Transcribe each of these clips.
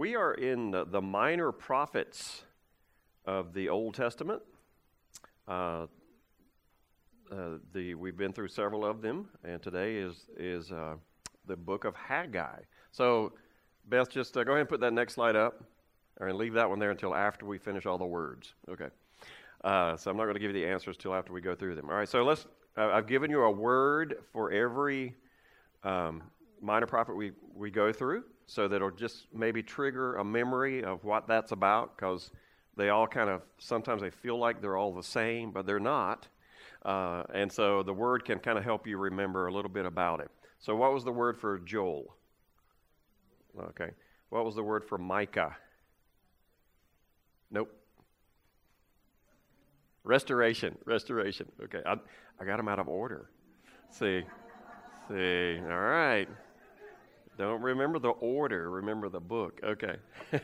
we are in the, the minor prophets of the Old Testament. Uh, uh, the, we've been through several of them, and today is, is uh, the book of Haggai. So, Beth, just uh, go ahead and put that next slide up, and leave that one there until after we finish all the words. Okay. Uh, so I'm not going to give you the answers till after we go through them. All right. So let's. I've given you a word for every um, minor prophet we, we go through, so that it'll just maybe trigger a memory of what that's about, because they all kind of sometimes they feel like they're all the same, but they're not. Uh, and so the word can kind of help you remember a little bit about it. So, what was the word for Joel? Okay. What was the word for Micah? Nope. Restoration. Restoration. Okay. I, I got them out of order. See. See. All right. Don't remember the order, remember the book. Okay.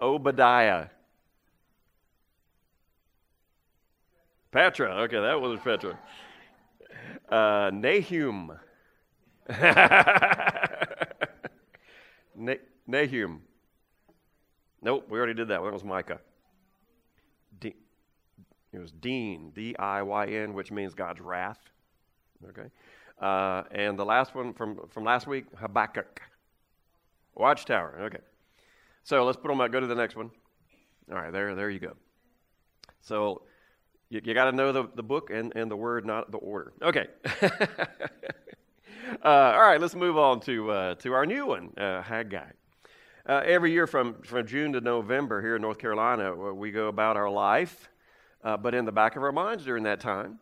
Obadiah. Petra. Okay, that was Petra. Uh, Nahum. Nahum. Nope, we already did that. That was Micah. D- it was Dean, D I Y N, which means God's wrath. Okay. Uh, and the last one from, from last week, Habakkuk. Watchtower. Okay. So let's put them out. Go to the next one. All right, there, there you go. So you, you got to know the, the book and, and the word, not the order. Okay. uh, all right, let's move on to, uh, to our new one, uh, Haggai. Uh, every year from, from June to November here in North Carolina, uh, we go about our life, uh, but in the back of our minds during that time,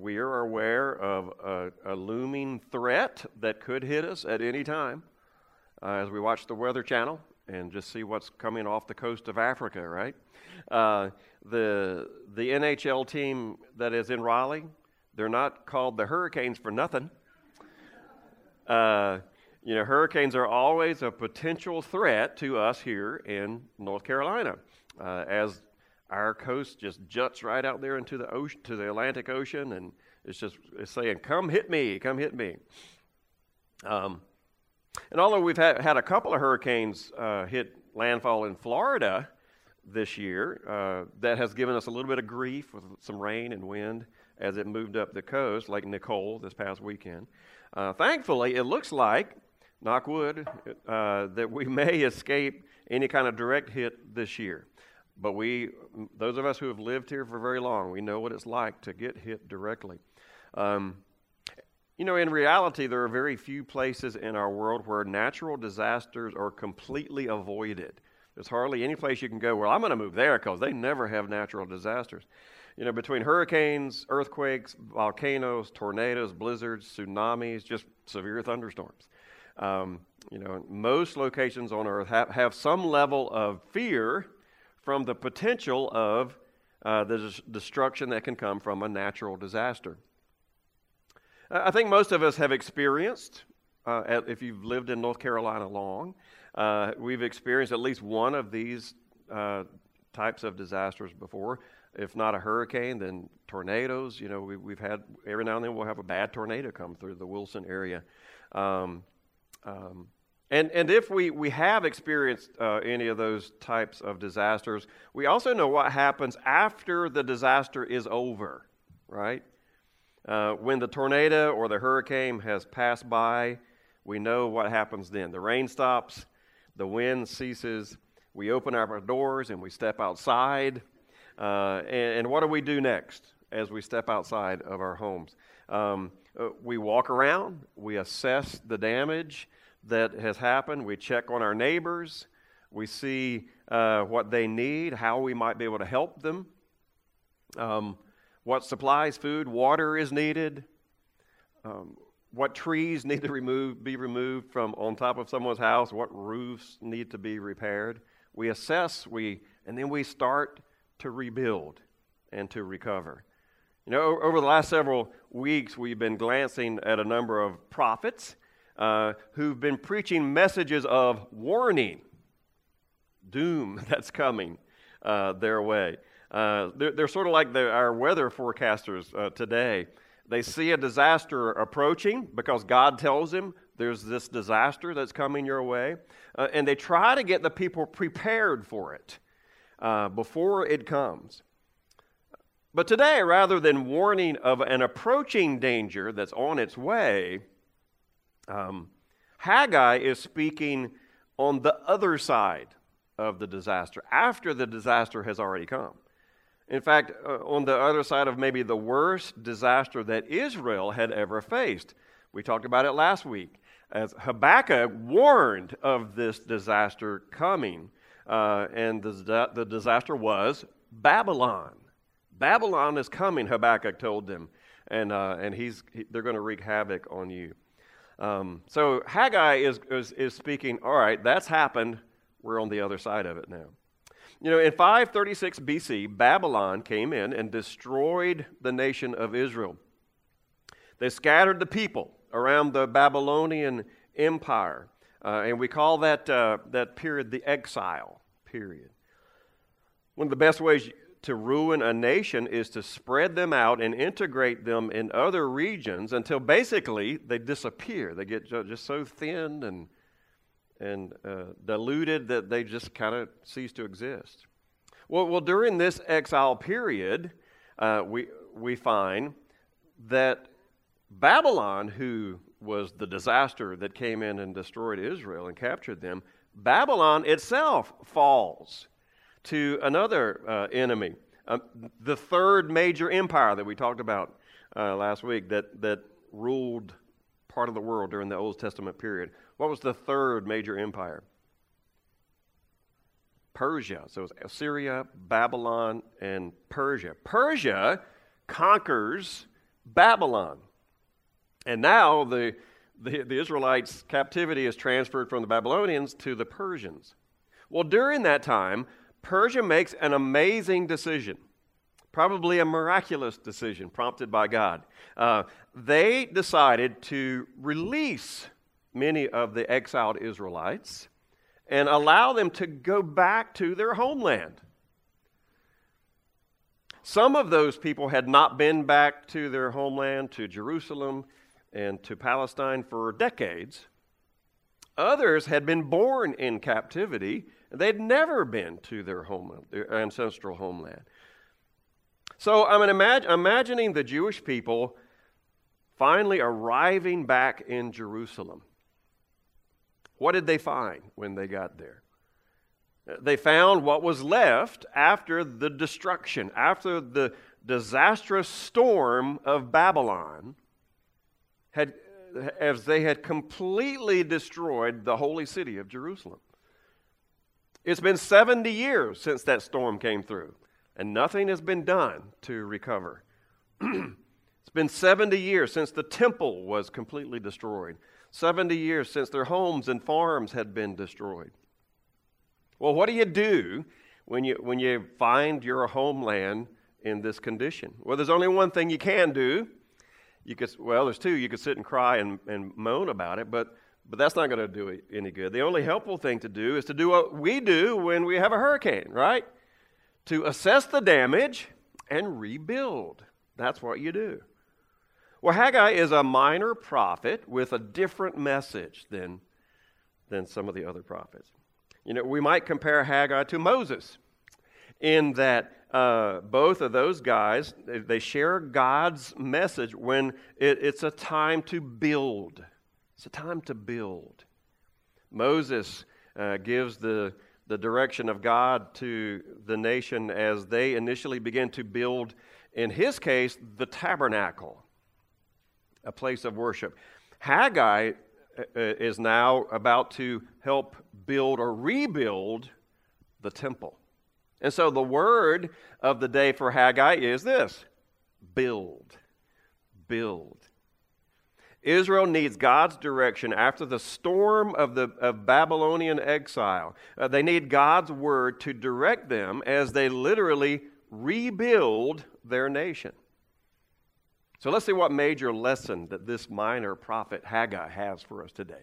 we are aware of a, a, looming threat that could hit us at any time as we watch the Weather Channel and just see what's coming off the coast of Africa, right? Uh, the, the NHL team that is in Raleigh, they're not called the Hurricanes for nothing. Uh, you know, hurricanes are always a potential threat to us here in North Carolina, uh, as our coast just juts right out there into the ocean, to the Atlantic Ocean, and it's just it's saying, "Come hit me, come hit me." Um, and although we've had, had a couple of hurricanes uh, hit landfall in Florida this year, uh, that has given us a little bit of grief with some rain and wind as it moved up the coast, like Nicole this past weekend. Uh, thankfully, it looks like, knock wood, uh, that we may escape any kind of direct hit this year. But we, those of us who have lived here for very long, we know what it's like to get hit directly. Um, you know, in reality, there are very few places in our world where natural disasters are completely avoided. There's hardly any place you can go, well, I'm going to move there because they never have natural disasters. You know, between hurricanes, earthquakes, volcanoes, tornadoes, blizzards, tsunamis, just severe thunderstorms. Um, you know, most locations on Earth have, have some level of fear from the potential of uh, the destruction that can come from a natural disaster. I think most of us have experienced, uh, if you've lived in North Carolina long, uh, we've experienced at least one of these uh, types of disasters before. If not a hurricane, then tornadoes. You know, we, have had every now and then we'll have a bad tornado come through the Wilson area. Um, um, and, and if we, we have experienced uh, any of those types of disasters, we also know what happens after the disaster is over, right? Uh, when the tornado or the hurricane has passed by, we know what happens then. The rain stops, the wind ceases, we open our doors and we step outside. Uh, and, and, what do we do next as we step outside of our homes? Um, uh, we walk around, we assess the damage that has happened, we check on our neighbors, we see uh, what they need, how we might be able to help them. Um, what supplies, food, water is needed, um, what trees need to remove, be removed from on top of someone's house, what roofs need to be repaired. We assess, we, and then we start to rebuild and to recover. You know, over the last several weeks, we've been glancing at a number of prophets uh, who've been preaching messages of warning, doom that's coming uh, their way. Uh, they're, they're, sort of like the, our weather forecasters uh, today. They see a disaster approaching because God tells them there's this disaster that's coming your way, uh, and they try to get the people prepared for it before it comes. But today, rather than warning of an approaching danger that's on its way, um, Haggai is speaking on the other side of the disaster, after the disaster has already come. In fact, uh, on the other side of maybe the worst disaster that Israel had ever faced. We talked about it last week as Habakkuk warned of this disaster coming. Uh, and the, the disaster was Babylon. Babylon is coming, Habakkuk told them, and, uh, and he's, he, they're going to wreak havoc on you. Um, so Haggai is, is, is speaking, all right, that's happened. We're on the other side of it now. You know, in 536 BC, Babylon came in and destroyed the nation of Israel. They scattered the people around the Babylonian Empire, uh, and we call that, uh, that period the exile period. One of the best ways to ruin a nation is to spread them out and integrate them in other regions until basically they disappear. They get just so thin and, and uh, diluted that they just kind of cease to exist. Well, well, during this exile period, uh, we, we find that Babylon, who was the disaster that came in and destroyed Israel and captured them, Babylon itself falls to another uh, enemy. Uh, the third major empire that we talked about uh, last week that, that ruled part of the world during the Old Testament period. What was the third major empire? Persia. So it was Assyria, Babylon, and Persia. Persia conquers Babylon. And now the, the, the Israelites' captivity is transferred from the Babylonians to the Persians. Well, during that time, Persia makes an amazing decision, probably a miraculous decision prompted by God. Uh, they decided to release many of the exiled Israelites and allow them to go back to their homeland. Some of those people had not been back to their homeland, to Jerusalem and to Palestine for decades. Others had been born in captivity They'd never been to their homeland, their ancestral homeland. So I'm imag- imagining the Jewish people finally arriving back in Jerusalem. What did they find when they got there? They found what was left after the destruction, after the disastrous storm of Babylon had as they had completely destroyed the holy city of Jerusalem. It's been 70 years since that storm came through, and nothing has been done to recover. it's been 70 years since the temple was completely destroyed, 70 years since their homes and farms had been destroyed. Well, what do you do when you, when you find your homeland in this condition? Well, there's only one thing you can do. You could, well, there's two. You could sit and cry and, and moan about it, but but that's not going to do any good. The only helpful thing to do is to do what we do when we have a hurricane, right? To assess the damage and rebuild. That's what you do. Well, Haggai is a minor prophet with a different message than, than some of the other prophets. You know, we might compare Haggai to Moses in that uh, both of those guys, they share God's message when it, it's a time to build it's a time to build. Moses uh, gives the, the direction of God to the nation as they initially begin to build, in his case, the tabernacle, a place of worship. Haggai uh, uh, is now about to help build or rebuild the temple. And so the word of the day for Haggai is this build. Build. Israel needs God's direction after the storm of, the, of Babylonian exile. Uh, they need God's word to direct them as they literally rebuild their nation. So let's see what major lesson that this minor prophet Haggai has for us today.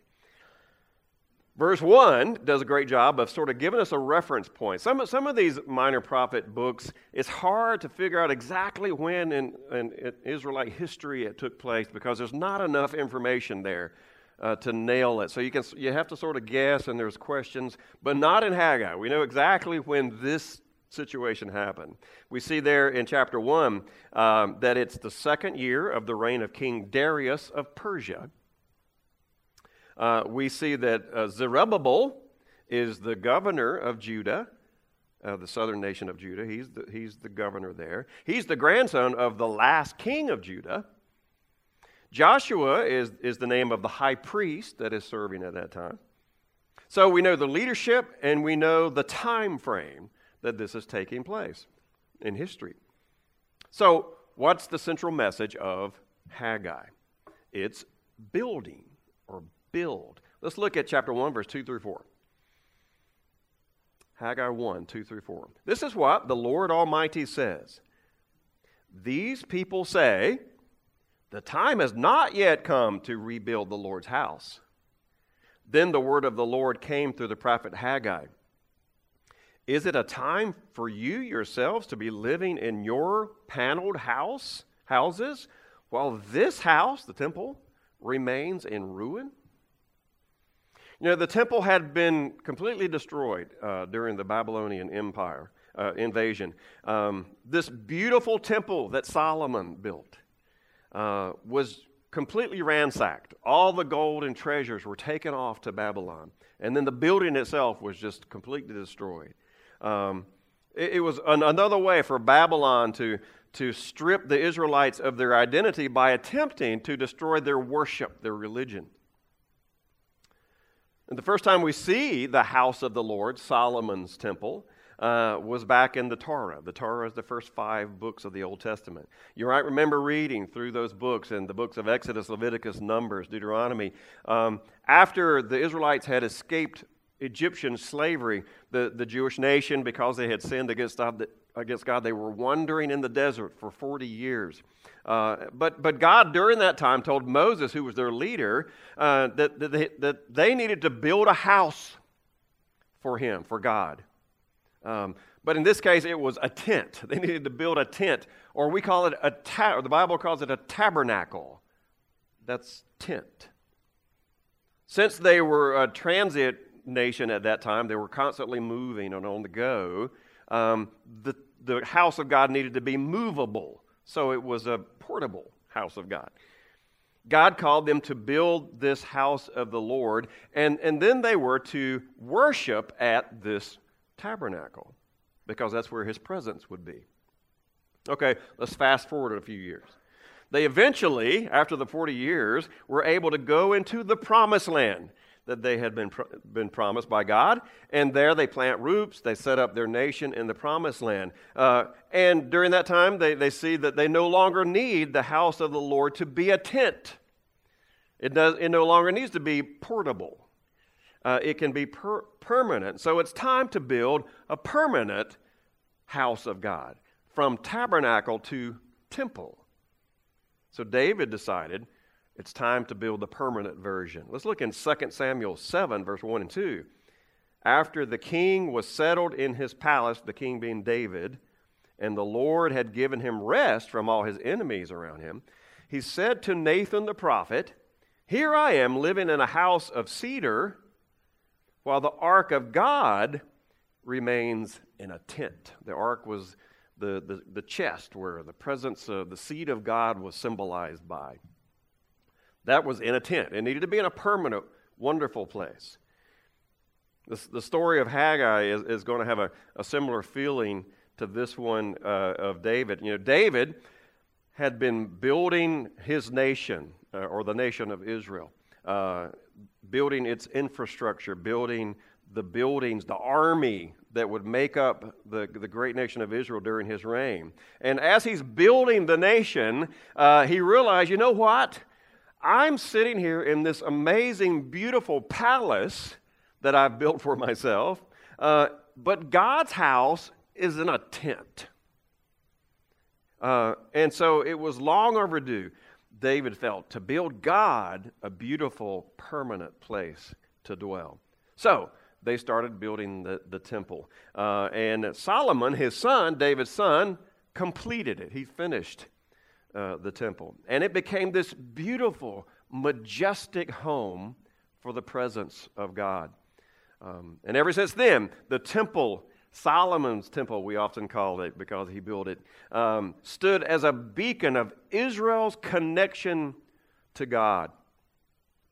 Verse 1 does a great job of sort of giving us a reference point. Some, some of these minor prophet books, it's hard to figure out exactly when in, in, Israelite history it took place because there's not enough information there uh, to nail it. So you, can, you have to sort of guess, and there's questions, but not in Haggai. We know exactly when this situation happened. We see there in chapter 1 um, that it's the second year of the reign of King Darius of Persia. Uh, we see that uh, Zerubbabel is the governor of Judah, uh, the southern nation of Judah. He's the, he's the governor there. He's the grandson of the last king of Judah. Joshua is, is the name of the high priest that is serving at that time. So we know the leadership and we know the time frame that this is taking place in history. So, what's the central message of Haggai? It's building or build. Let's look at chapter 1, verse 2 through 4. Haggai 1, 2 through 4. This is what the Lord Almighty says These people say, The time has not yet come to rebuild the Lord's house. Then the word of the Lord came through the prophet Haggai. Is it a time for you yourselves to be living in your paneled house, houses, while this house, the temple, remains in ruin? You know, the temple had been completely destroyed uh, during the Babylonian Empire uh, invasion. Um, this beautiful temple that Solomon built uh, was completely ransacked. All the gold and treasures were taken off to Babylon. And then the building itself was just completely destroyed. Um, it, it, was an, another way for Babylon to, to strip the Israelites of their identity by attempting to destroy their worship, their religion. And the first time we see the house of the Lord, Solomon's temple, uh, was back in the Torah. The Torah is the first five books of the Old Testament. You might remember reading through those books and the books of Exodus, Leviticus, Numbers, Deuteronomy. Um, after the Israelites had escaped Egyptian slavery, the, the Jewish nation, because they had sinned against against God, they were wandering in the desert for 40 years. Uh, but, but God, during that time, told Moses, who was their leader, uh, that, that they, that they needed to build a house for him, for God. Um, but in this case, it was a tent. They needed to build a tent, or we call it a ta- the Bible calls it a tabernacle. That's tent. Since they were a transit nation at that time, they were constantly moving and on the go. Um, the, the house of God needed to be movable, so it was a portable house of God. God called them to build this house of the Lord, and, and then they were to worship at this tabernacle because that's where his presence would be. Okay, let's fast forward a few years. They eventually, after the 40 years, were able to go into the promised land that they had been, been promised by God. And there they plant roots, they set up their nation in the promised land. Uh, and during that time, they, they see that they no longer need the house of the Lord to be a tent. It, does, it no longer needs to be portable, uh, it can be per- permanent. So it's time to build a permanent house of God from tabernacle to temple. So David decided it's time to build the permanent version. Let's look in 2 Samuel 7, verse 1 and 2. After the king was settled in his palace, the king being David, and the Lord had given him rest from all his enemies around him, he said to Nathan the prophet, Here I am living in a house of cedar, while the ark of God remains in a tent. The ark was the, the, the chest where the presence of the seed of God was symbolized by. That was in a tent. It needed to be in a permanent, wonderful place. The, the story of Haggai is, is going to have a, a similar feeling to this one uh, of David. You know, David had been building his nation, uh, or the nation of Israel, uh, building its infrastructure, building the buildings, the army that would make up the, the great nation of Israel during his reign. And as he's building the nation, uh, he realized, you know what? I'm sitting here in this amazing, beautiful palace that I've built for myself, uh, but God's house is in a tent. Uh, and so it was long overdue, David felt, to build God a beautiful, permanent place to dwell. So they started building the, the temple. Uh, and Solomon, his son, David's son, completed it. He finished uh, the temple. And it became this beautiful, majestic home for the presence of God. Um, and ever since then, the temple, Solomon's temple, we often call it because he built it, um, stood as a beacon of Israel's connection to God.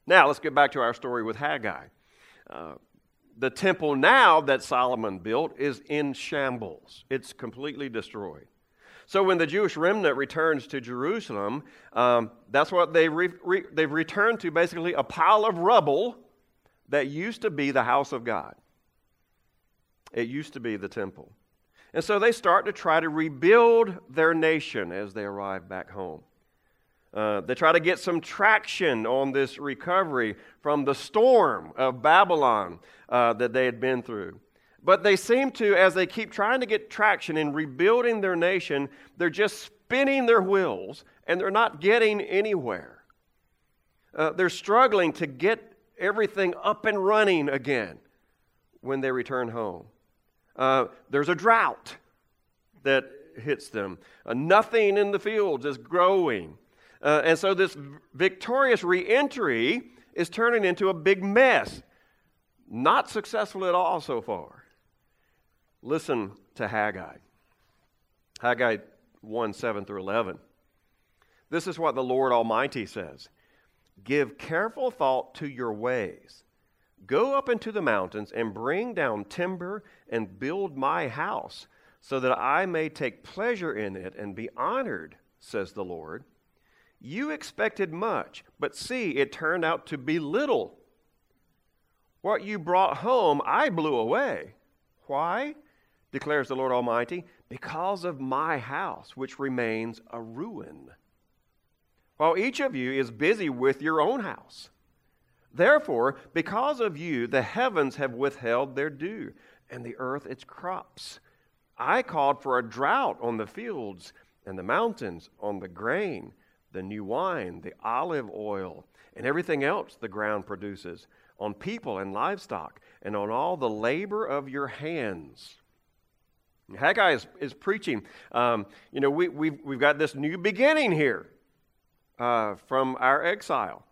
Now, let's get back to our story with Haggai. Uh, the temple now that Solomon built is in shambles, it's completely destroyed. So when the Jewish remnant returns to Jerusalem, um, that's what they re- re- they've returned to basically a pile of rubble that used to be the house of God. It used to be the temple. And so they start to try to rebuild their nation as they arrive back home. Uh, they try to get some traction on this recovery from the storm of Babylon uh, that they had been through. But they seem to, as they keep trying to get traction in rebuilding their nation, they're just spinning their wheels and they're not getting anywhere. Uh, they're struggling to get everything up and running again when they return home. Uh, there's a drought that hits them, uh, nothing in the fields is growing. Uh, and so this victorious reentry is turning into a big mess. Not successful at all so far. Listen to Haggai. Haggai 1 7 through 11. This is what the Lord Almighty says Give careful thought to your ways. Go up into the mountains and bring down timber and build my house, so that I may take pleasure in it and be honored, says the Lord. You expected much, but see, it turned out to be little. What you brought home, I blew away. Why? Declares the Lord Almighty. Because of my house, which remains a ruin while each of you is busy with your own house. Therefore, because of you, the heavens have withheld their dew, and the earth its crops. I called for a drought on the fields and the mountains, on the grain, the new wine, the olive oil, and everything else the ground produces, on people and livestock, and on all the labor of your hands. Haggai is, is preaching. Um, you know, we, we've, we've got this new beginning here uh, from our exile.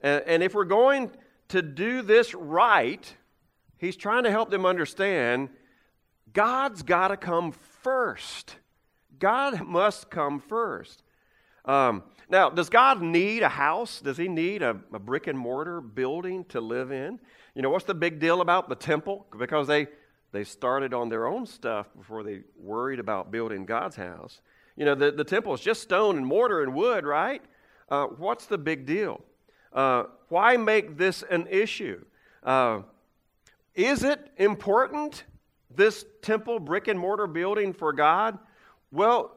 And, and if we're going to do this right, he's trying to help them understand God's got to come first. God must come first. Um, now, does God need a house? Does he need a, a, brick and mortar building to live in? You know, what's the big deal about the temple? Because they, they started on their own stuff before they worried about building God's house. You know, the, the temple is just stone and mortar and wood, right? Uh, what's the big deal? Uh, why make this an issue? Uh, is it important, this temple, brick and mortar building for God? Well,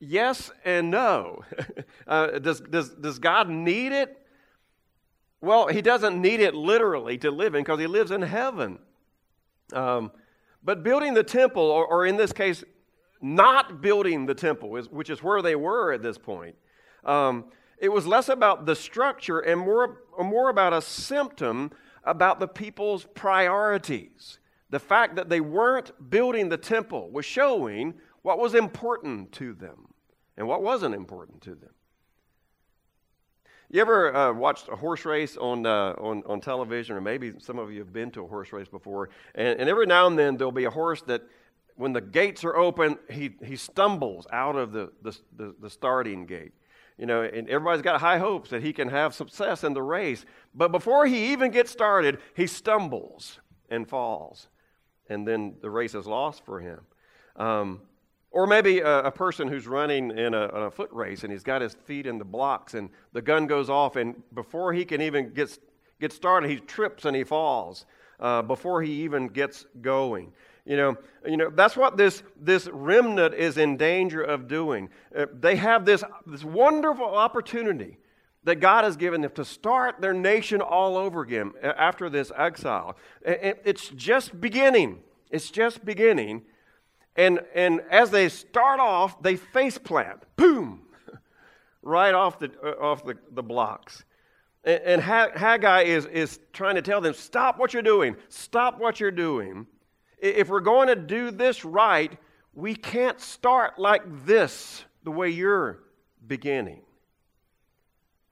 yes and no. Uh, does, does, does God need it? Well, He doesn't need it literally to live in because He lives in heaven. Um, but building the temple, or, or, in this case, not building the temple, is, which is where they were at this point, um, it was less about the structure and more, more about a symptom about the people's priorities. The fact that they weren't building the temple was showing what was important to them and what wasn't important to them. You ever uh, watched a horse race on, uh, on, on television, or maybe some of you have been to a horse race before, and, and every now and then there'll be a horse that, when the gates are open, he, he stumbles out of the, the, the, the starting gate you know, and everybody's got high hopes that he can have success in the race. But before he even gets started, he stumbles and falls. And then the race is lost for him. Um, or maybe a, a, person who's running in a, a, foot race and he's got his feet in the blocks and the gun goes off, and before he can even get, get started, he trips and he falls uh, before he even gets going. You know, you know that's what this, this remnant is in danger of doing. Uh, they have this, this wonderful opportunity that God has given them to start their nation all over again after this exile. It's just beginning. It's just beginning. And, and as they start off, they face plant, boom, right off the, uh, off the, the blocks. And, and Haggai is, is trying to tell them, stop what you're doing, stop what you're doing. If we're going to do this right, we can't start like this, the way you're beginning.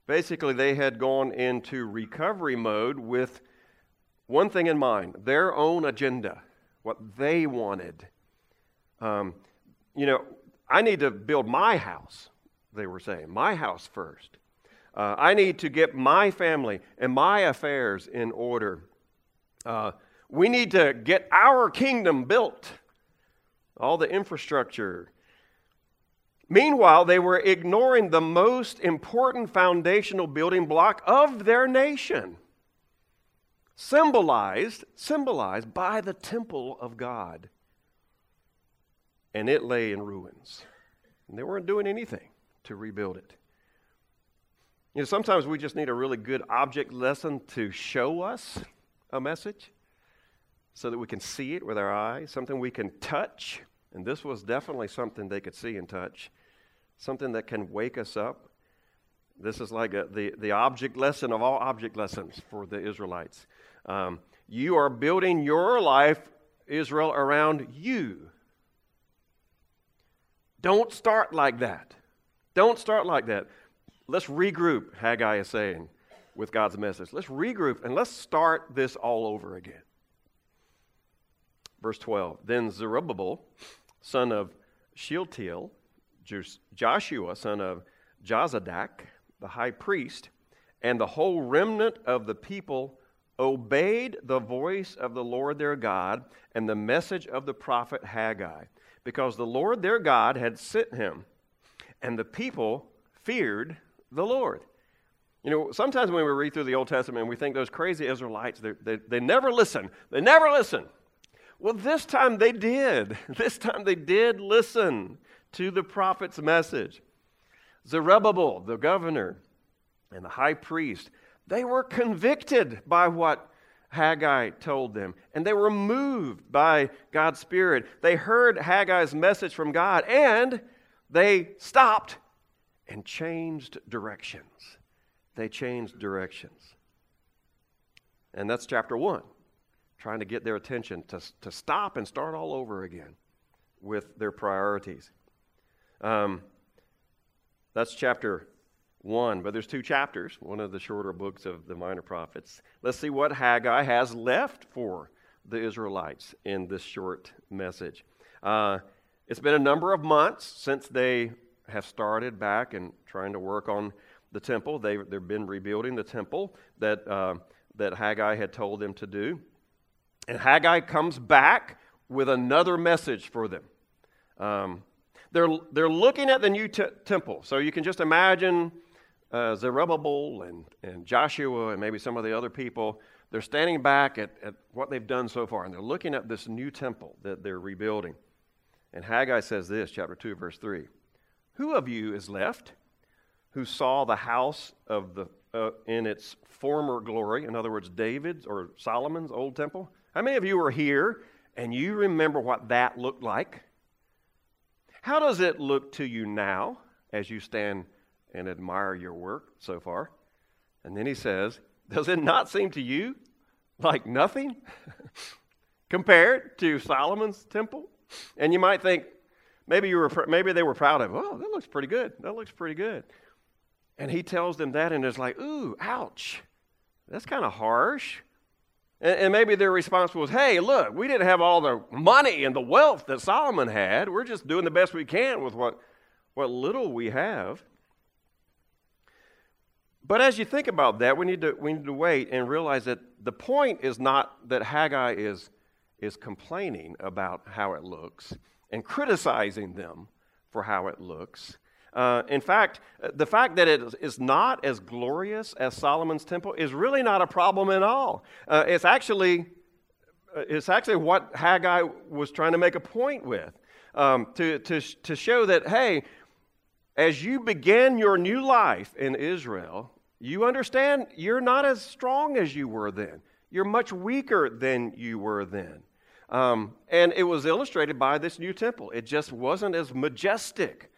Basically, they had gone into recovery mode with one thing in mind their own agenda, what they wanted. Um, you know, I need to build my house, they were saying, my house first. Uh, I need to get my family and my affairs in order. Uh, we need to get our kingdom built, all the infrastructure. Meanwhile, they were ignoring the most important foundational building block of their nation, symbolized, symbolized by the temple of God. And it lay in ruins. And they weren't doing anything to rebuild it. You know, sometimes we just need a really good object lesson to show us a message so that we can see it with our eyes, something we can touch. And this was definitely something they could see and touch, something that can wake us up. This is like a, the, the object lesson of all object lessons for the Israelites. Um, you are building your life, Israel, around you. Don't start like that. Don't start like that. Let's regroup, Haggai is saying with God's message. Let's regroup and let's start this all over again. Verse 12 Then Zerubbabel, son of Shealtiel, Joshua, son of Jozadak, the high priest, and the whole remnant of the people obeyed the voice of the Lord their God and the message of the prophet Haggai, because the Lord their God had sent him, and the people feared the Lord. You know, sometimes when we read through the Old Testament, we think those crazy Israelites, they, they never listen. They never listen. Well, this time they did. This time they did listen to the prophet's message. Zerubbabel, the governor, and the high priest, they were convicted by what Haggai told them, and they were moved by God's Spirit. They heard Haggai's message from God, and they stopped and changed directions. They changed directions. And that's chapter one, trying to get their attention to, to stop and start all over again with their priorities. Um, that's chapter one, but there's two chapters, one of the shorter books of the minor prophets. Let's see what Haggai has left for the Israelites in this short message. Uh, it's been a number of months since they have started back and trying to work on the temple. They, they've been rebuilding the temple that, uh, that Haggai had told them to do. And Haggai comes back with another message for them. Um, they're, they're looking at the new t- temple. So you can just imagine uh, Zerubbabel and, and Joshua and maybe some of the other people. They're standing back at, at what they've done so far, and they're looking at this new temple that they're rebuilding. And Haggai says this, chapter 2, verse 3 who of you is left who saw the house of the, uh, in its former glory? In other words, David's or Solomon's old temple? How many of you were here and you remember what that looked like? How does it look to you now as you stand and admire your work so far? And then he says, Does it not seem to you like nothing compared to Solomon's temple? And you might think, Maybe, you were, maybe they were proud of, oh, that looks pretty good. That looks pretty good. And he tells them that, and it's like, ooh, ouch. That's kind of harsh. And, and maybe their response was, hey, look, we didn't have all the money and the wealth that Solomon had. We're just doing the best we can with what, what little we have. But as you think about that, we need to, we need to wait and realize that the point is not that Haggai is, is complaining about how it looks and criticizing them for how it looks. Uh, in fact, the fact that it is not as glorious as Solomon's temple is really not a problem at all. Uh, it's actually uh, it's actually what Haggai was trying to make a point with um, to, to, to show that, hey, as you begin your new life in Israel, you understand you're not as strong as you were then. You're much weaker than you were then. Um, and it was illustrated by this new temple. It just wasn't as majestic.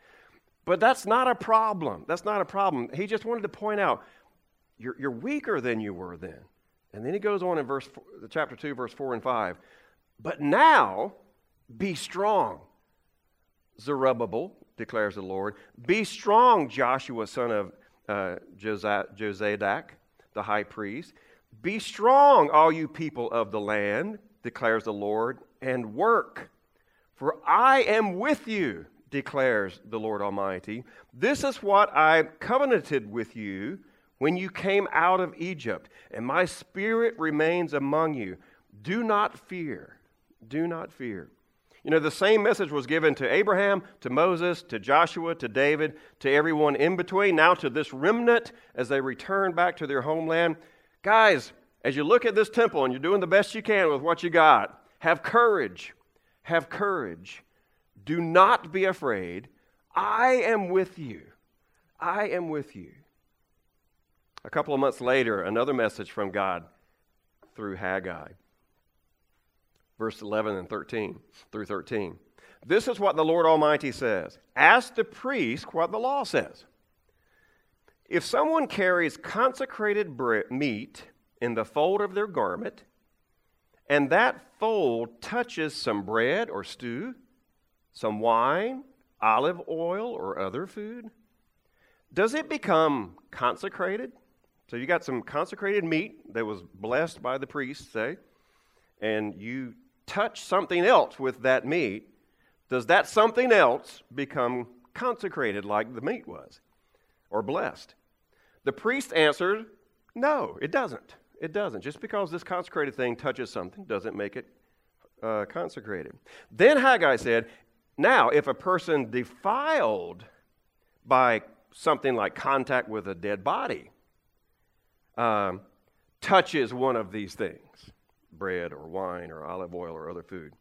But that's not a problem. That's not a problem. He just wanted to point out you're, you're weaker than you were then. And then he goes on in verse four, chapter 2, verse 4 and 5. But now be strong, Zerubbabel, declares the Lord. Be strong, Joshua, son of uh, Jozadak, the high priest. Be strong, all you people of the land, declares the Lord, and work, for I am with you, declares the Lord Almighty. This is what I covenanted with you when you came out of Egypt, and my spirit remains among you. Do not fear. Do not fear. You know, the same message was given to Abraham, to Moses, to Joshua, to David, to everyone in between, now to this remnant as they return back to their homeland. Guys, as you look at this temple and you're doing the best you can with what you got, have courage. Have courage. Do not be afraid. I am with you. I am with you. A couple of months later, another message from God through Haggai verse 11 and 13 through 13. This is what the Lord Almighty says Ask the priest what the law says. If someone carries consecrated meat in the fold of their garment, and that fold touches some bread or stew, some wine, olive oil, or other food, does it become consecrated? So you got some consecrated meat that was blessed by the priest, say, and you touch something else with that meat, does that something else become consecrated like the meat was or blessed? The priest answered, No, it doesn't. It doesn't. Just because this consecrated thing touches something doesn't make it uh, consecrated. Then Haggai said, Now, if a person defiled by something like contact with a dead body um, touches one of these things, bread or wine or olive oil or other food,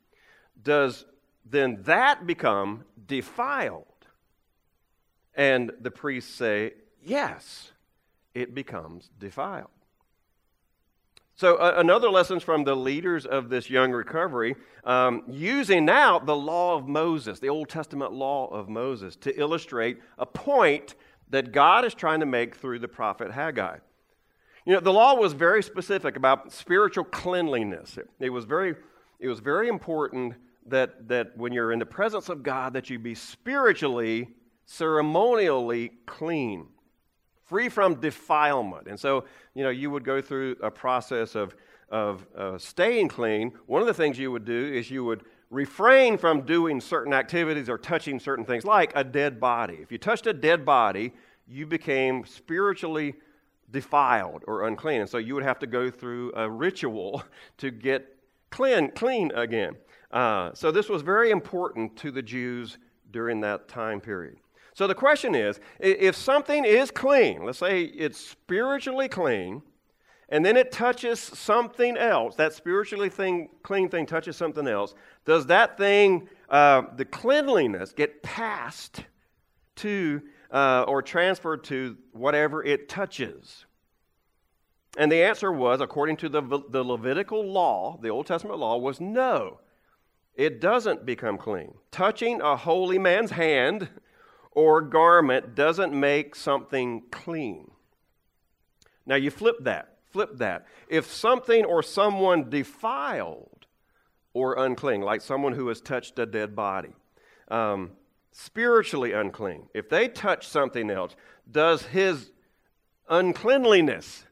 does then that become defiled? And the priests say, yes, it becomes defiled. So, uh, another lesson from the leaders of this young recovery, um, using now the law of Moses, the Old Testament law of Moses, to illustrate a point that God is trying to make through the prophet Haggai. You know, the law was very specific about spiritual cleanliness. It, it, was, very, it was very important that, that when you're in the presence of God, that you be spiritually, ceremonially clean, free from defilement. And so, you know, you would go through a process of, of uh, staying clean. One of the things you would do is you would refrain from doing certain activities or touching certain things, like a dead body. If you touched a dead body, you became spiritually defiled or unclean. And so you would have to go through a ritual to get clean, clean again. Uh, so this was very important to the Jews during that time period. So the question is if something is clean, let's say it's spiritually clean, and then it touches something else, that spiritually thing, clean thing touches something else, does that thing, uh, the cleanliness, get passed to uh, or transferred to whatever it touches? And the answer was, according to the, the Levitical law, the Old Testament law, was no. It doesn't become clean. Touching a holy man's hand or garment doesn't make something clean. Now you flip that. Flip that. If something or someone defiled or unclean, like someone who has touched a dead body, um, spiritually unclean, if they touch something else, does his uncleanliness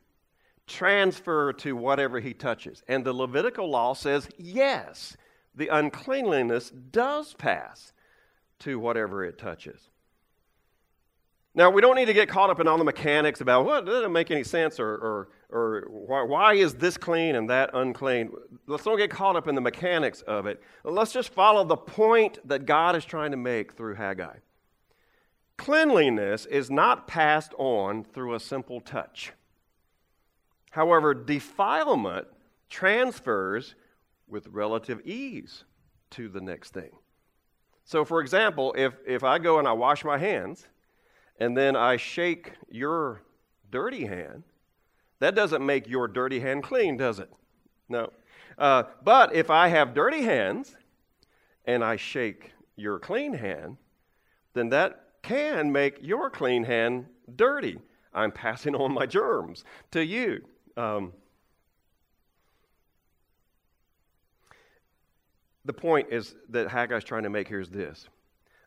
transfer to whatever he touches? And the Levitical law says yes, the uncleanliness does pass to whatever it touches. Now, we don't need to get caught up in all the mechanics about what well, doesn't make any sense or, or, or why, why is this clean and that unclean. Let's don't get caught up in the mechanics of it. Let's just follow the point that God is trying to make through Haggai. Cleanliness is not passed on through a simple touch. However, defilement transfers with relative ease to the next thing. So, for example, if, if I go and I wash my hands and then I shake your dirty hand, that doesn't make your dirty hand clean, does it? No. Uh, but if I have dirty hands and I shake your clean hand, then that can make your clean hand dirty. I'm passing on my germs to you. Um, the point is that Haggai's trying to make here is this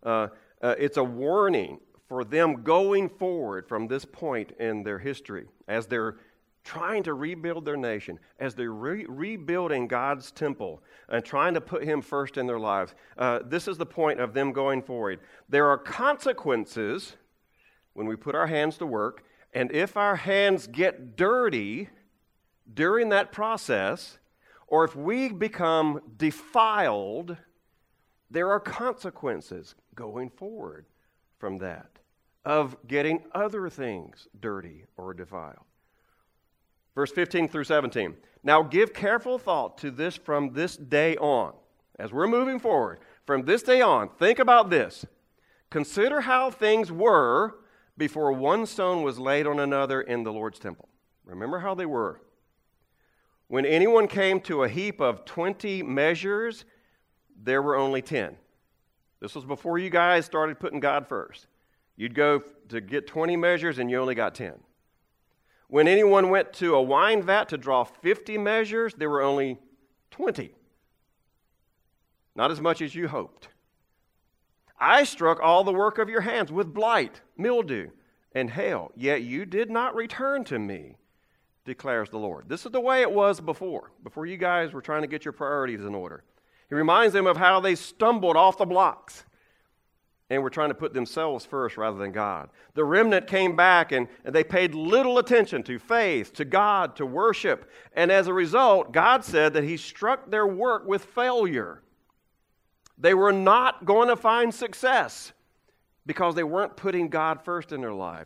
uh, uh, it's a warning for them going forward from this point in their history as they're trying to rebuild their nation, as they're re- rebuilding God's temple and trying to put Him first in their lives. Uh, this is the point of them going forward. There are consequences when we put our hands to work, and if our hands get dirty during that process, or if we become defiled, there are consequences going forward from that of getting other things dirty or defiled. Verse 15 through 17. Now give careful thought to this from this day on. As we're moving forward, from this day on, think about this. Consider how things were before one stone was laid on another in the Lord's temple. Remember how they were. When anyone came to a heap of 20 measures, there were only 10. This was before you guys started putting God first. You'd go to get 20 measures and you only got 10. When anyone went to a wine vat to draw 50 measures, there were only 20. Not as much as you hoped. I struck all the work of your hands with blight, mildew, and hail, yet you did not return to me, declares the Lord. This is the way it was before, before you guys were trying to get your priorities in order. He reminds them of how they stumbled off the blocks and were trying to put themselves first rather than God. The remnant came back and, and they paid little attention to faith, to God, to worship. And as a result, God said that He struck their work with failure. They were not going to find success because they weren't putting God first in their life.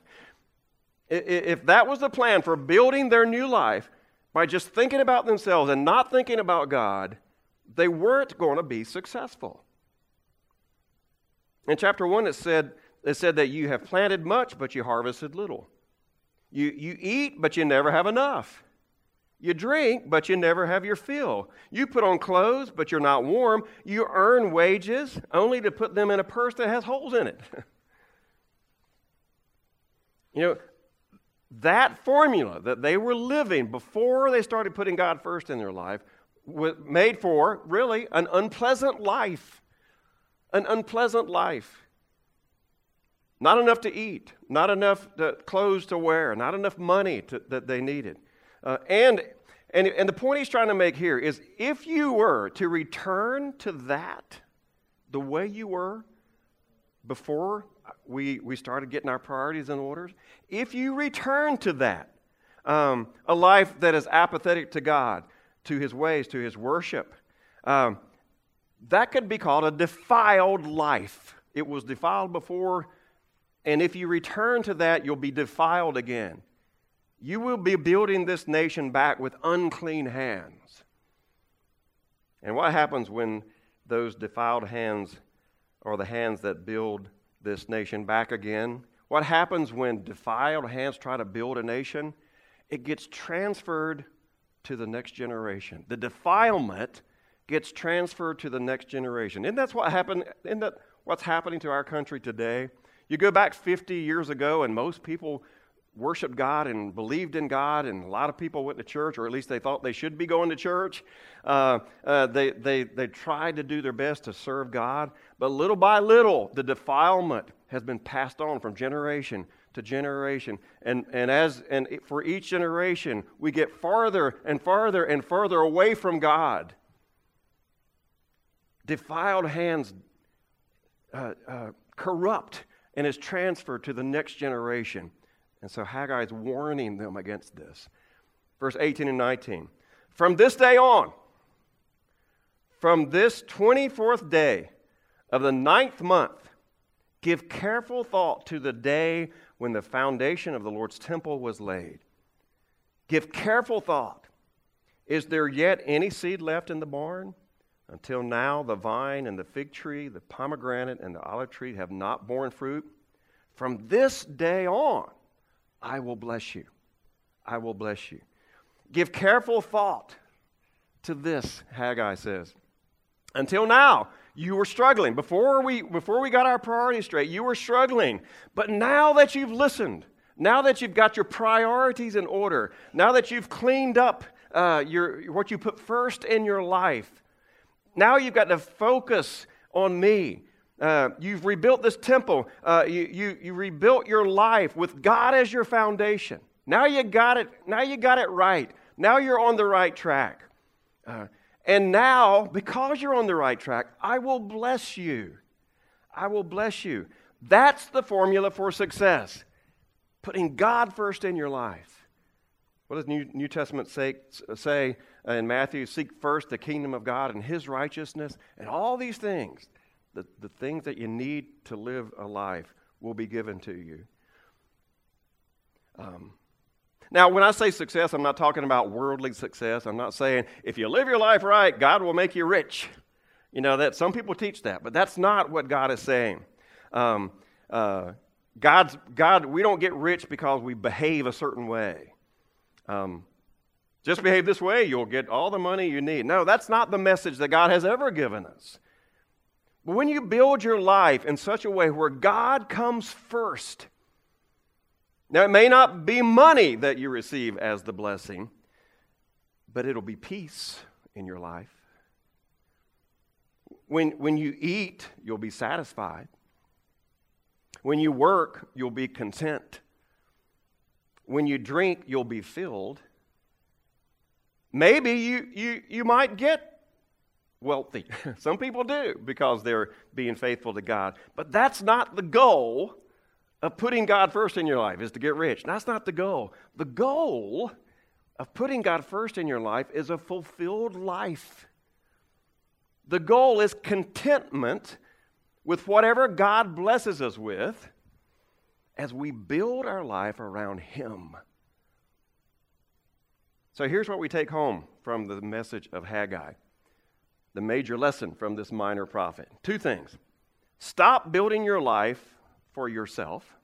If that was the plan for building their new life by just thinking about themselves and not thinking about God, they weren't going to be successful. In chapter 1, it said, it said that you have planted much, but you harvested little. You, you eat, but you never have enough. You drink, but you never have your fill. You put on clothes, but you're not warm. You earn wages only to put them in a purse that has holes in it. you know, that formula that they were living before they started putting God first in their life made for really an unpleasant life. An unpleasant life. Not enough to eat, not enough to, clothes to wear, not enough money to, that they needed. Uh, and, and, and the point he's trying to make here is if you were to return to that the way you were before we, we started getting our priorities in order, if you return to that, um, a life that is apathetic to God, to his ways, to his worship, um, that could be called a defiled life. It was defiled before, and if you return to that, you'll be defiled again. You will be building this nation back with unclean hands. And what happens when those defiled hands are the hands that build this nation back again? What happens when defiled hands try to build a nation? It gets transferred to the next generation. The defilement gets transferred to the next generation. Isn't that what happened? Isn't that what's happening to our country today? You go back 50 years ago, and most people worshiped God and believed in God, and a lot of people went to church, or at least they thought they should be going to church. Uh, uh, they, they, they tried to do their best to serve God, but little by little, the defilement has been passed on from generation to generation. And, and, as, and for each generation, we get farther and farther and farther away from God. Defiled hands uh, uh, corrupt and is transferred to the next generation. And so Haggai is warning them against this. Verse 18 and 19. From this day on, from this 24th day of the ninth month, give careful thought to the day when the foundation of the Lord's temple was laid. Give careful thought. Is there yet any seed left in the barn? Until now, the vine and the fig tree, the pomegranate and the olive tree have not borne fruit. From this day on, I will bless you. I will bless you. Give careful thought to this, Haggai says. Until now, you were struggling. Before we, before we got our priorities straight, you were struggling. But now that you've listened, now that you've got your priorities in order, now that you've cleaned up uh, your, what you put first in your life, now you've got to focus on me. Uh, you've rebuilt this temple. Uh, you, you, you rebuilt your life with God as your foundation. Now you got it. Now you got it right. Now you're on the right track. Uh, and now, because you're on the right track, I will bless you. I will bless you. That's the formula for success. Putting God first in your life. What does New, Testament say, say in Matthew? Seek first the kingdom of God and his righteousness, and all these things, the, the things that you need to live a life, will be given to you. Um, now, when I say success, I'm not talking about worldly success. I'm not saying if you live your life right, God will make you rich. You know that some people teach that, but that's not what God is saying. Um, uh, God's God, we don't get rich because we behave a certain way. Um, just behave this way, you'll get all the money you need. No, that's not the message that God has ever given us. But when you build your life in such a way where God comes first, now, it may not be money that you receive as the blessing, but it'll be peace in your life. When, when you eat, you'll be satisfied. When you work, you'll be content. When you drink, you'll be filled. Maybe you, you, you might get wealthy. Some people do because they're being faithful to God. But that's not the goal of putting God first in your life is to get rich. That's not the goal. The goal of putting God first in your life is a fulfilled life. The goal is contentment with whatever God blesses us with as we build our life around Him. So here's what we take home from the message of Haggai the major lesson from this minor prophet. Two things. Stop building your life for yourself.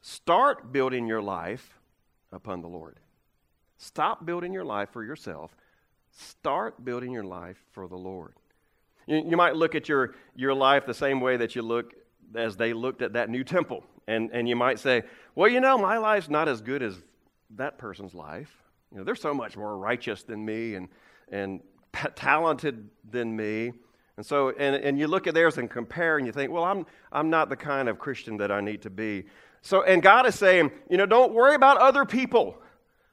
Start building your life upon the Lord. Stop building your life for yourself. Start building your life for the Lord. You, you, might look at your, your life the same way that you look as they looked at that new temple. And, and you might say, well, you know, my life's not as good as that person's life. You know, they're so much more righteous than me and, and talented than me. And so, and, and you look at theirs and compare and you think, well, I'm, I'm not the kind of Christian that I need to be. So, and God is saying, you know, don't worry about other people.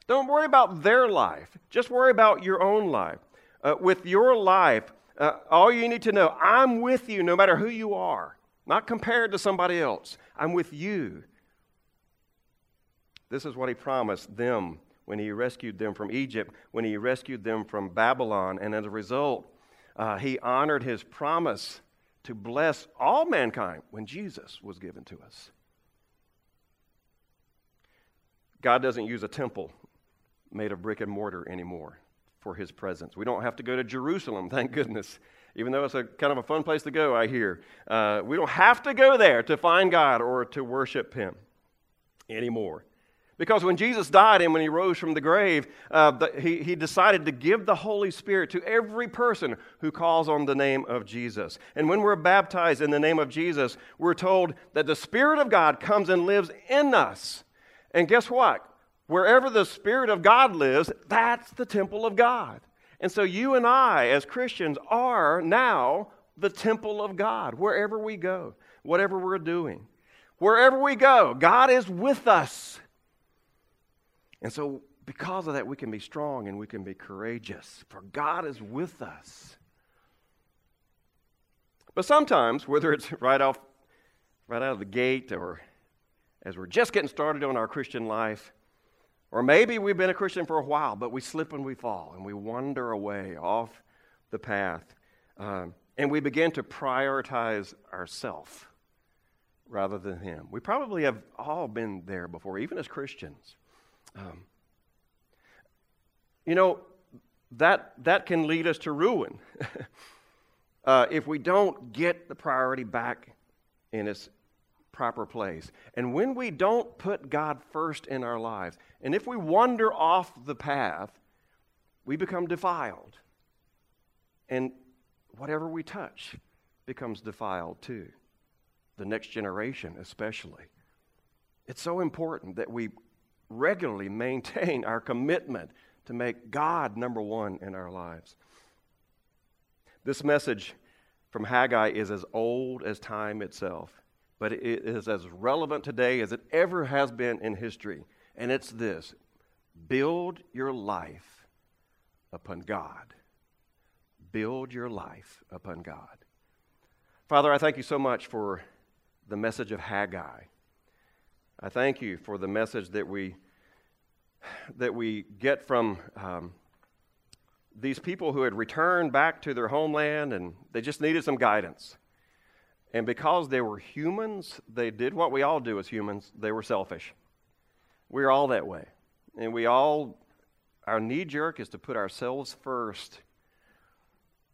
Don't worry about their life. Just worry about your own life. Uh, with your life, uh, all you need to know, I'm with you no matter who you are, not compared to somebody else. I'm with you. This is what he promised them when he rescued them from Egypt, when he rescued them from Babylon, and as a result, uh, he honored his promise to bless all mankind when Jesus was given to us. God doesn't use a temple made of brick and mortar anymore for his presence. We don't have to go to Jerusalem, thank goodness, even though it's a kind of a fun place to go, I hear. Uh, we don't have to go there to find God or to worship him anymore. Because when Jesus died and when he rose from the grave, uh, the, he, he decided to give the Holy Spirit to every person who calls on the name of Jesus. And when we're baptized in the name of Jesus, we're told that the Spirit of God comes and lives in us. And guess what? Wherever the Spirit of God lives, that's the temple of God. And so you and I, as Christians, are now the temple of God wherever we go, whatever we're doing. Wherever we go, God is with us. And so, because of that, we can be strong and we can be courageous, for God is with us. But sometimes, whether it's right off, right out of the gate, or as we're just getting started on our Christian life, or maybe we've been a Christian for a while, but we slip and we fall and we wander away off the path, um, and we begin to prioritize ourself rather than Him. We probably have all been there before, even as Christians. Um, you know, that, that can lead us to ruin uh, if we don't get the priority back in its proper place. And when we don't put God first in our lives, and if we wander off the path, we become defiled. And whatever we touch becomes defiled too. The next generation, especially. It's so important that we regularly maintain our commitment to make God number one in our lives. This message from Haggai is as old as time itself, but it is as relevant today as it ever has been in history. And it's this build your life upon God. Build your life upon God. Father, I thank you so much for the message of Haggai. I thank you for the message that we that we get from um, these people who had returned back to their homeland and they just needed some guidance. And because they were humans, they did what we all do as humans they were selfish. We're all that way. And we all, our knee jerk is to put ourselves first.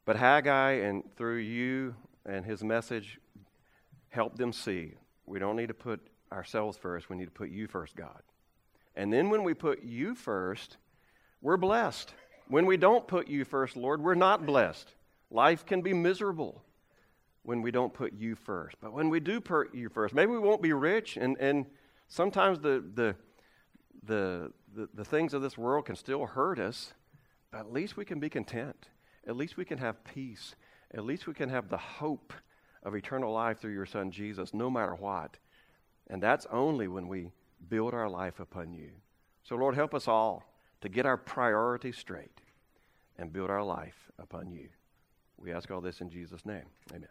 But Haggai, and through you and his message, helped them see we don't need to put ourselves first, we need to put you first, God. And then when we put you first, we're blessed. When we don't put you first, Lord, we're not blessed. Life can be miserable when we don't put you first. But when we do put you first, maybe we won't be rich, and, and sometimes the, the, the, the, the things of this world can still hurt us, but at least we can be content. At least we can have peace. At least we can have the hope of eternal life through your Son Jesus, no matter what. And that's only when we build our life upon you. So, Lord, help us all to get our priorities straight and build our life upon you. We ask all this in Jesus' name. Amen.